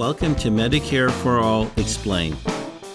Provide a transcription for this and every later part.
Welcome to Medicare for All Explained.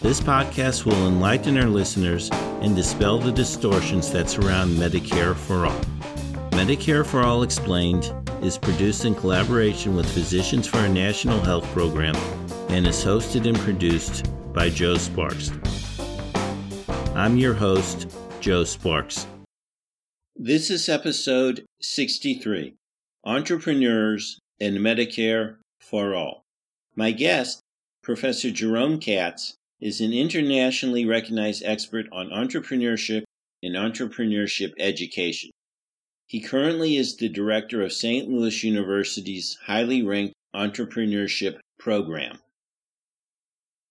This podcast will enlighten our listeners and dispel the distortions that surround Medicare for All. Medicare for All Explained is produced in collaboration with Physicians for a National Health Program and is hosted and produced by Joe Sparks. I'm your host, Joe Sparks. This is episode 63 Entrepreneurs and Medicare for All. My guest, Professor Jerome Katz, is an internationally recognized expert on entrepreneurship and entrepreneurship education. He currently is the director of St. Louis University's highly ranked entrepreneurship program.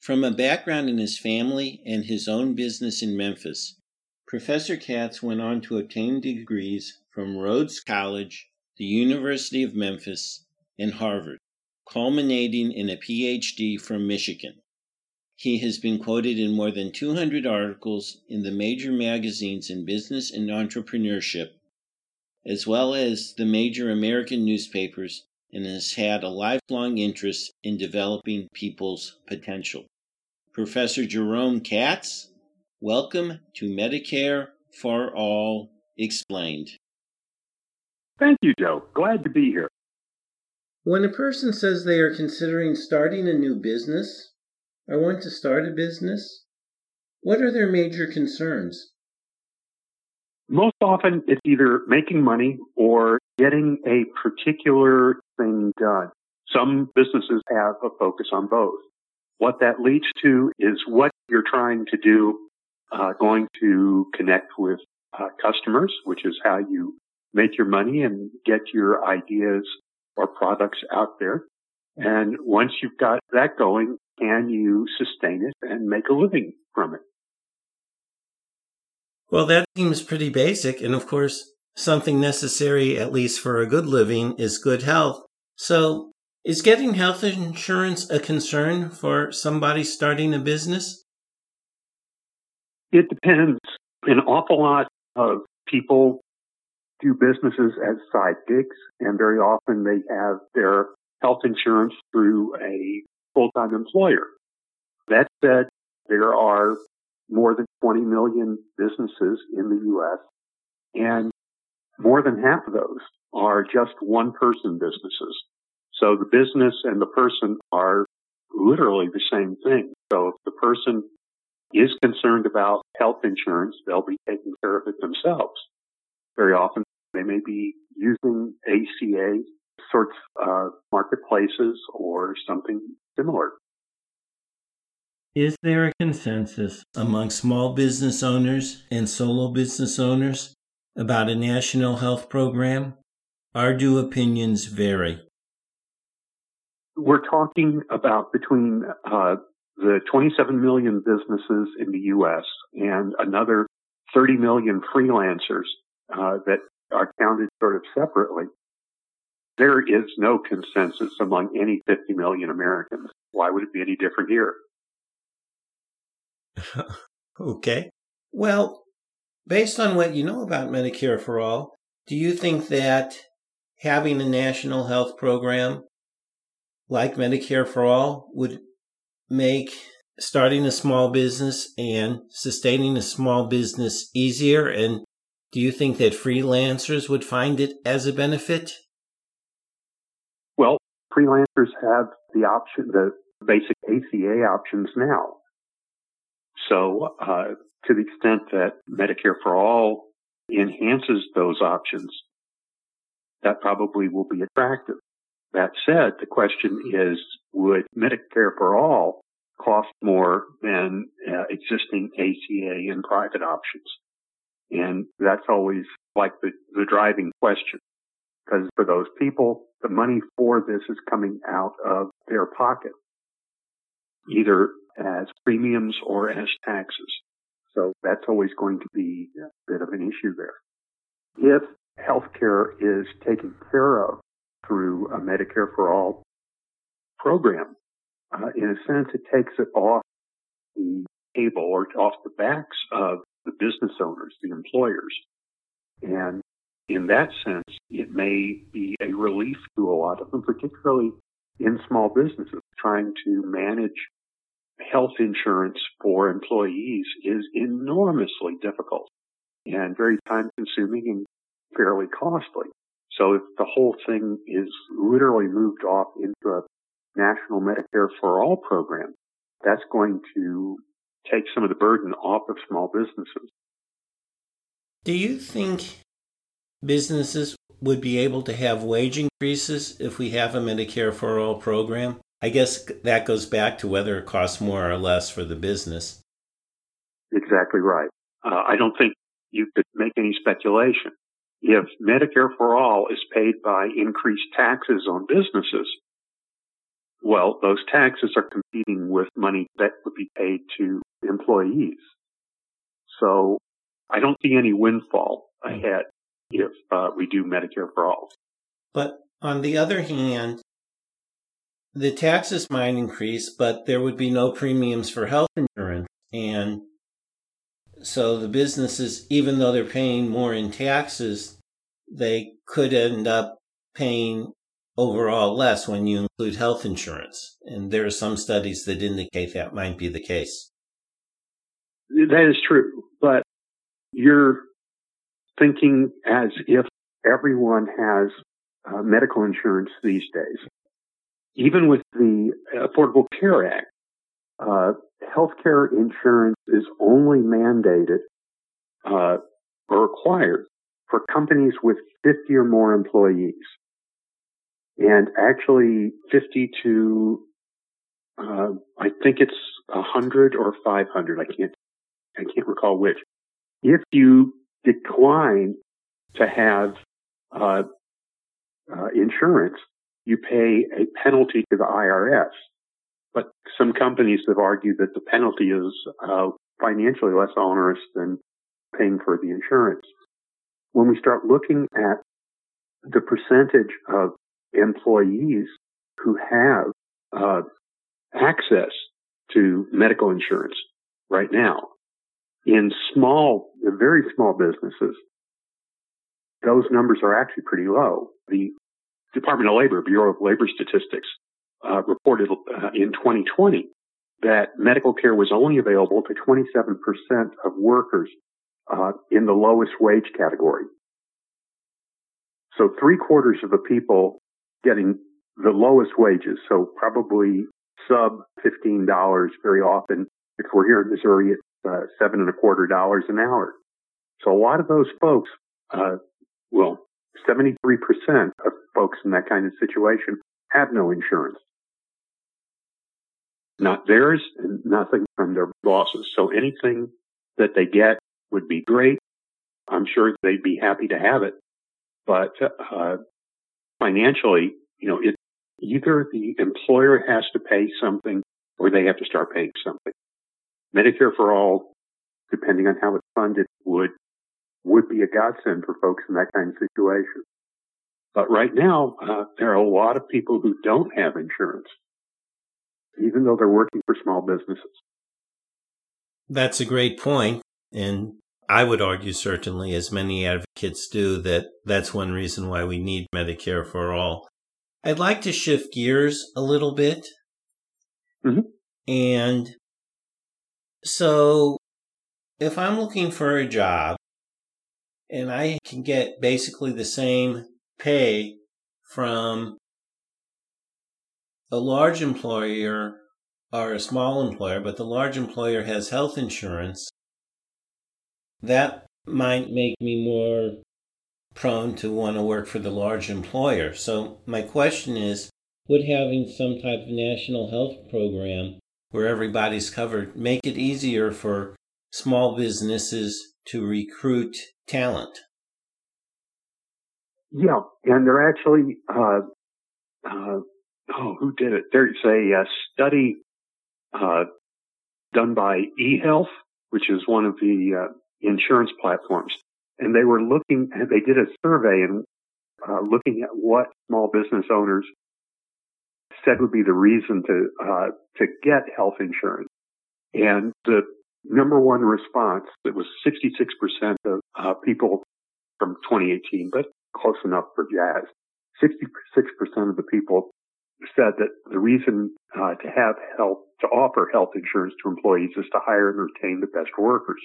From a background in his family and his own business in Memphis, Professor Katz went on to obtain degrees from Rhodes College, the University of Memphis, and Harvard, culminating in a PhD from Michigan. He has been quoted in more than 200 articles in the major magazines in business and entrepreneurship, as well as the major American newspapers, and has had a lifelong interest in developing people's potential. Professor Jerome Katz, welcome to Medicare for All Explained. Thank you, Joe. Glad to be here. When a person says they are considering starting a new business or want to start a business, what are their major concerns? Most often, it's either making money or getting a particular thing done. Some businesses have a focus on both. What that leads to is what you're trying to do, uh, going to connect with uh, customers, which is how you make your money and get your ideas or products out there. And once you've got that going, can you sustain it and make a living from it? Well, that seems pretty basic. And of course, something necessary, at least for a good living, is good health. So, is getting health insurance a concern for somebody starting a business? It depends. An awful lot of people do businesses as side gigs, and very often they have their health insurance through a full-time employer. That said, there are more than 20 million businesses in the U.S., and more than half of those are just one-person businesses. So the business and the person are literally the same thing. So if the person is concerned about health insurance, they'll be taking care of it themselves. Very often they may be using ACA sorts of marketplaces or something similar. Is there a consensus among small business owners and solo business owners about a national health program? Or do opinions vary? We're talking about between uh, the 27 million businesses in the U.S. and another 30 million freelancers uh, that are counted sort of separately. There is no consensus among any 50 million Americans. Why would it be any different here? okay. Well, based on what you know about Medicare for All, do you think that having a national health program like Medicare for All would make starting a small business and sustaining a small business easier and do you think that freelancers would find it as a benefit? Well, freelancers have the option, the basic ACA options now. So, uh, to the extent that Medicare for All enhances those options, that probably will be attractive. That said, the question is, would Medicare for All cost more than uh, existing ACA and private options? And that's always like the, the driving question. Because for those people, the money for this is coming out of their pocket, either as premiums or as taxes. So that's always going to be a bit of an issue there. If healthcare is taken care of through a Medicare for All program, uh, in a sense, it takes it off the table or off the backs of the business owners, the employers. And in that sense, it may be a relief to a lot of them, particularly in small businesses. Trying to manage health insurance for employees is enormously difficult and very time consuming and fairly costly. So if the whole thing is literally moved off into a national Medicare for all program, that's going to take some of the burden off of small businesses. Do you think businesses would be able to have wage increases if we have a Medicare for all program? I guess that goes back to whether it costs more or less for the business. Exactly right. Uh, I don't think you could make any speculation. If Medicare for all is paid by increased taxes on businesses, well, those taxes are competing with money that would be paid to employees. So I don't see any windfall ahead if uh, we do Medicare for all. But on the other hand, the taxes might increase, but there would be no premiums for health insurance. And so the businesses, even though they're paying more in taxes, they could end up paying overall less when you include health insurance. And there are some studies that indicate that might be the case. That is true, but you're thinking as if everyone has uh, medical insurance these days. Even with the Affordable Care Act, uh, healthcare insurance is only mandated uh, or required for companies with 50 or more employees and actually 50 to uh, I think it's 100 or 500. I can't I can't recall which. If you decline to have uh, uh, insurance, you pay a penalty to the IRS. But some companies have argued that the penalty is uh, financially less onerous than paying for the insurance. When we start looking at the percentage of employees who have uh, access to medical insurance right now. In small, very small businesses, those numbers are actually pretty low. The Department of Labor, Bureau of Labor Statistics, uh, reported uh, in 2020 that medical care was only available to 27% of workers uh, in the lowest wage category. So three quarters of the people getting the lowest wages, so probably sub $15 very often. If we're here in Missouri, it's uh, seven and a quarter dollars an hour. So a lot of those folks, uh, well, 73% of folks in that kind of situation have no insurance. Not theirs and nothing from their bosses. So anything that they get would be great. I'm sure they'd be happy to have it. But uh, financially, you know, it either the employer has to pay something or they have to start paying something. Medicare for all, depending on how it's funded, would would be a godsend for folks in that kind of situation. But right now, uh, there are a lot of people who don't have insurance, even though they're working for small businesses. That's a great point, and I would argue, certainly, as many advocates do, that that's one reason why we need Medicare for all. I'd like to shift gears a little bit. Mm-hmm. And so, if I'm looking for a job and I can get basically the same pay from a large employer or a small employer, but the large employer has health insurance, that might make me more prone to want to work for the large employer. So, my question is would having some type of national health program where everybody's covered make it easier for small businesses to recruit talent? Yeah, and they're actually, uh, uh, oh, who did it? There's a, a study uh, done by eHealth, which is one of the uh, insurance platforms. And they were looking, they did a survey and uh, looking at what small business owners said would be the reason to, uh, to get health insurance. And the number one response, it was 66% of uh, people from 2018, but close enough for jazz. 66% of the people said that the reason uh, to have health, to offer health insurance to employees is to hire and retain the best workers.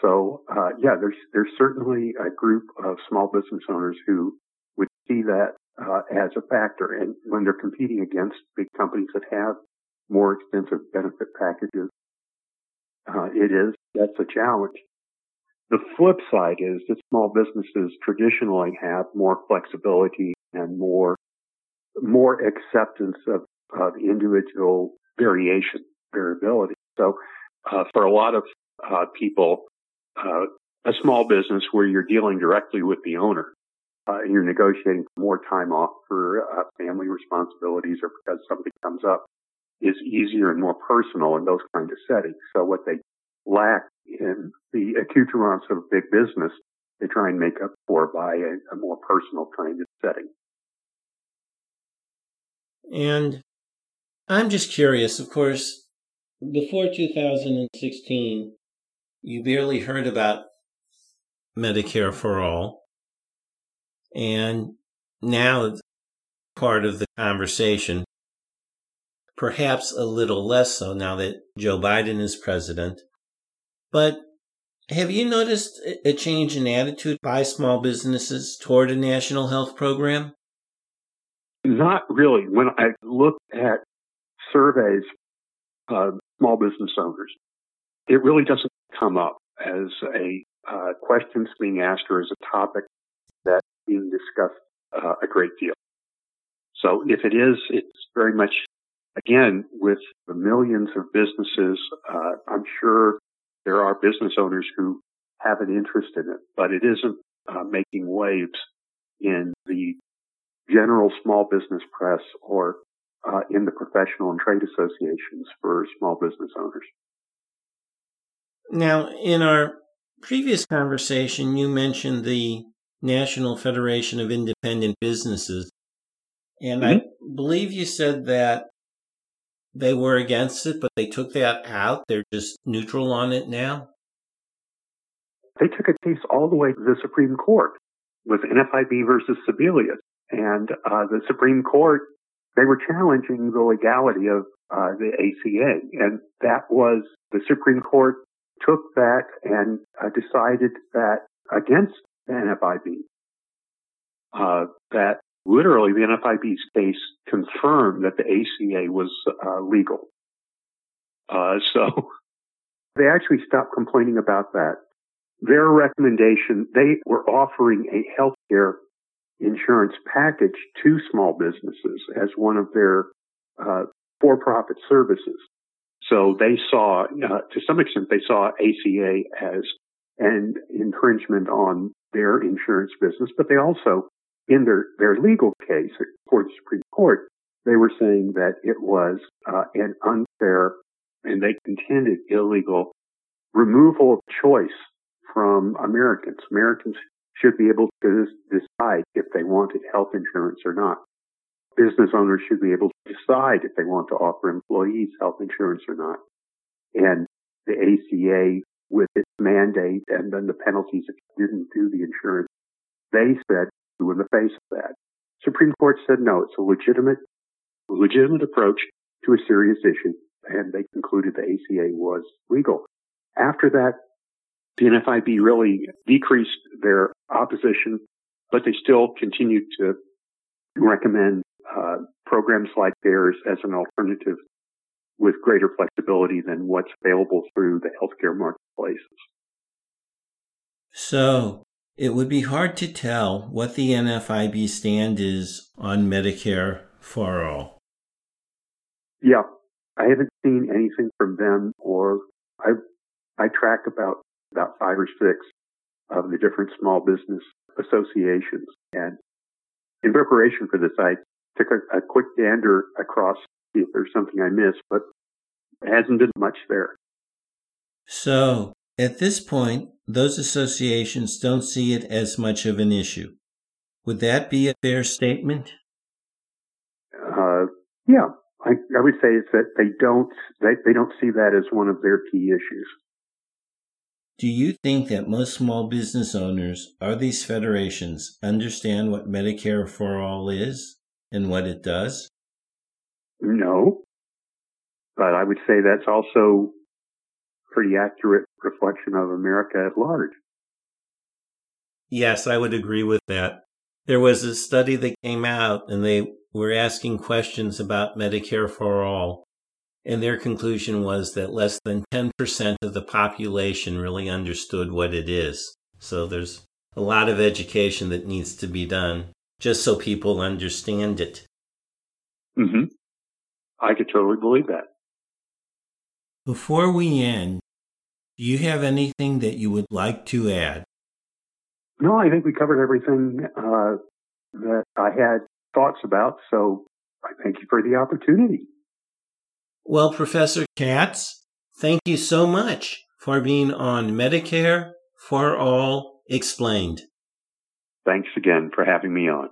So, uh, yeah, there's, there's certainly a group of small business owners who would see that, uh, as a factor. And when they're competing against big companies that have more extensive benefit packages, uh, it is, that's a challenge. The flip side is that small businesses traditionally have more flexibility and more more acceptance of, of individual variation, variability. So, uh, for a lot of uh, people, uh, a small business where you're dealing directly with the owner, uh, and you're negotiating more time off for uh, family responsibilities or because something comes up, is easier and more personal in those kind of settings. So, what they lack in the accoutrements of big business, they try and make up for by a, a more personal kind of setting. And I'm just curious, of course, before 2016, you barely heard about Medicare for all. And now it's part of the conversation, perhaps a little less so now that Joe Biden is president. But have you noticed a change in attitude by small businesses toward a national health program? Not really. When I look at surveys of small business owners, it really doesn't come up as a uh, questions being asked or as a topic that's being discussed uh, a great deal. So if it is, it's very much, again, with the millions of businesses, uh, I'm sure there are business owners who have an interest in it, but it isn't uh, making waves in the general small business press or uh, in the professional and trade associations for small business owners. Now, in our previous conversation, you mentioned the National Federation of Independent Businesses. And mm-hmm. I believe you said that they were against it, but they took that out. They're just neutral on it now. They took a case all the way to the Supreme Court with NFIB versus Sebelius. And uh, the Supreme Court, they were challenging the legality of uh, the ACA. And that was, the Supreme Court took that and uh, decided that against the NFIB, uh, that literally the NFIB's case confirmed that the ACA was uh, legal. Uh, so they actually stopped complaining about that. Their recommendation, they were offering a healthcare insurance package to small businesses as one of their uh, for-profit services. So they saw, uh, to some extent, they saw ACA as an infringement on their insurance business, but they also, in their, their legal case before the Supreme Court, they were saying that it was uh, an unfair and they contended illegal removal of choice from Americans. Americans should be able to decide if they wanted health insurance or not. Business owners should be able to decide if they want to offer employees health insurance or not. And the ACA, with its mandate and then the penalties if you didn't do the insurance, they said, in the face of that. Supreme Court said no, it's a legitimate, legitimate approach to a serious issue, and they concluded the ACA was legal. After that, the NFIB really decreased their opposition, but they still continued to recommend uh, programs like theirs as an alternative with greater flexibility than what's available through the healthcare marketplaces. So it would be hard to tell what the NFIB stand is on Medicare for all. Yeah, I haven't seen anything from them, or I I track about about five or six of the different small business associations. And in preparation for this, I took a, a quick gander across see if there's something I missed, but it hasn't been much there. So at this point, those associations don't see it as much of an issue. Would that be a fair statement? Uh, yeah, I, I would say it's that they don't they, they don't see that as one of their key issues. Do you think that most small business owners or these federations understand what Medicare for All is? And what it does? No. But I would say that's also pretty accurate reflection of America at large. Yes, I would agree with that. There was a study that came out and they were asking questions about Medicare for all. And their conclusion was that less than 10% of the population really understood what it is. So there's a lot of education that needs to be done just so people understand it. Mm-hmm. I could totally believe that. Before we end, do you have anything that you would like to add? No, I think we covered everything uh, that I had thoughts about. So I thank you for the opportunity. Well, Professor Katz, thank you so much for being on Medicare for All Explained. Thanks again for having me on.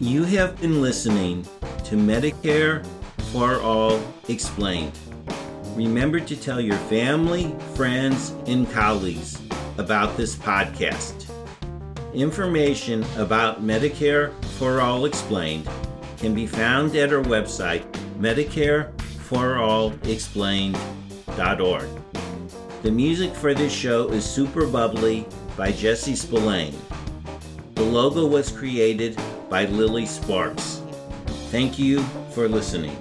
You have been listening to Medicare for All Explained. Remember to tell your family, friends, and colleagues about this podcast. Information about Medicare for All Explained can be found at our website, MedicareForAllExplained.org. The music for this show is Super Bubbly by Jesse Spillane. The logo was created by Lily Sparks. Thank you for listening.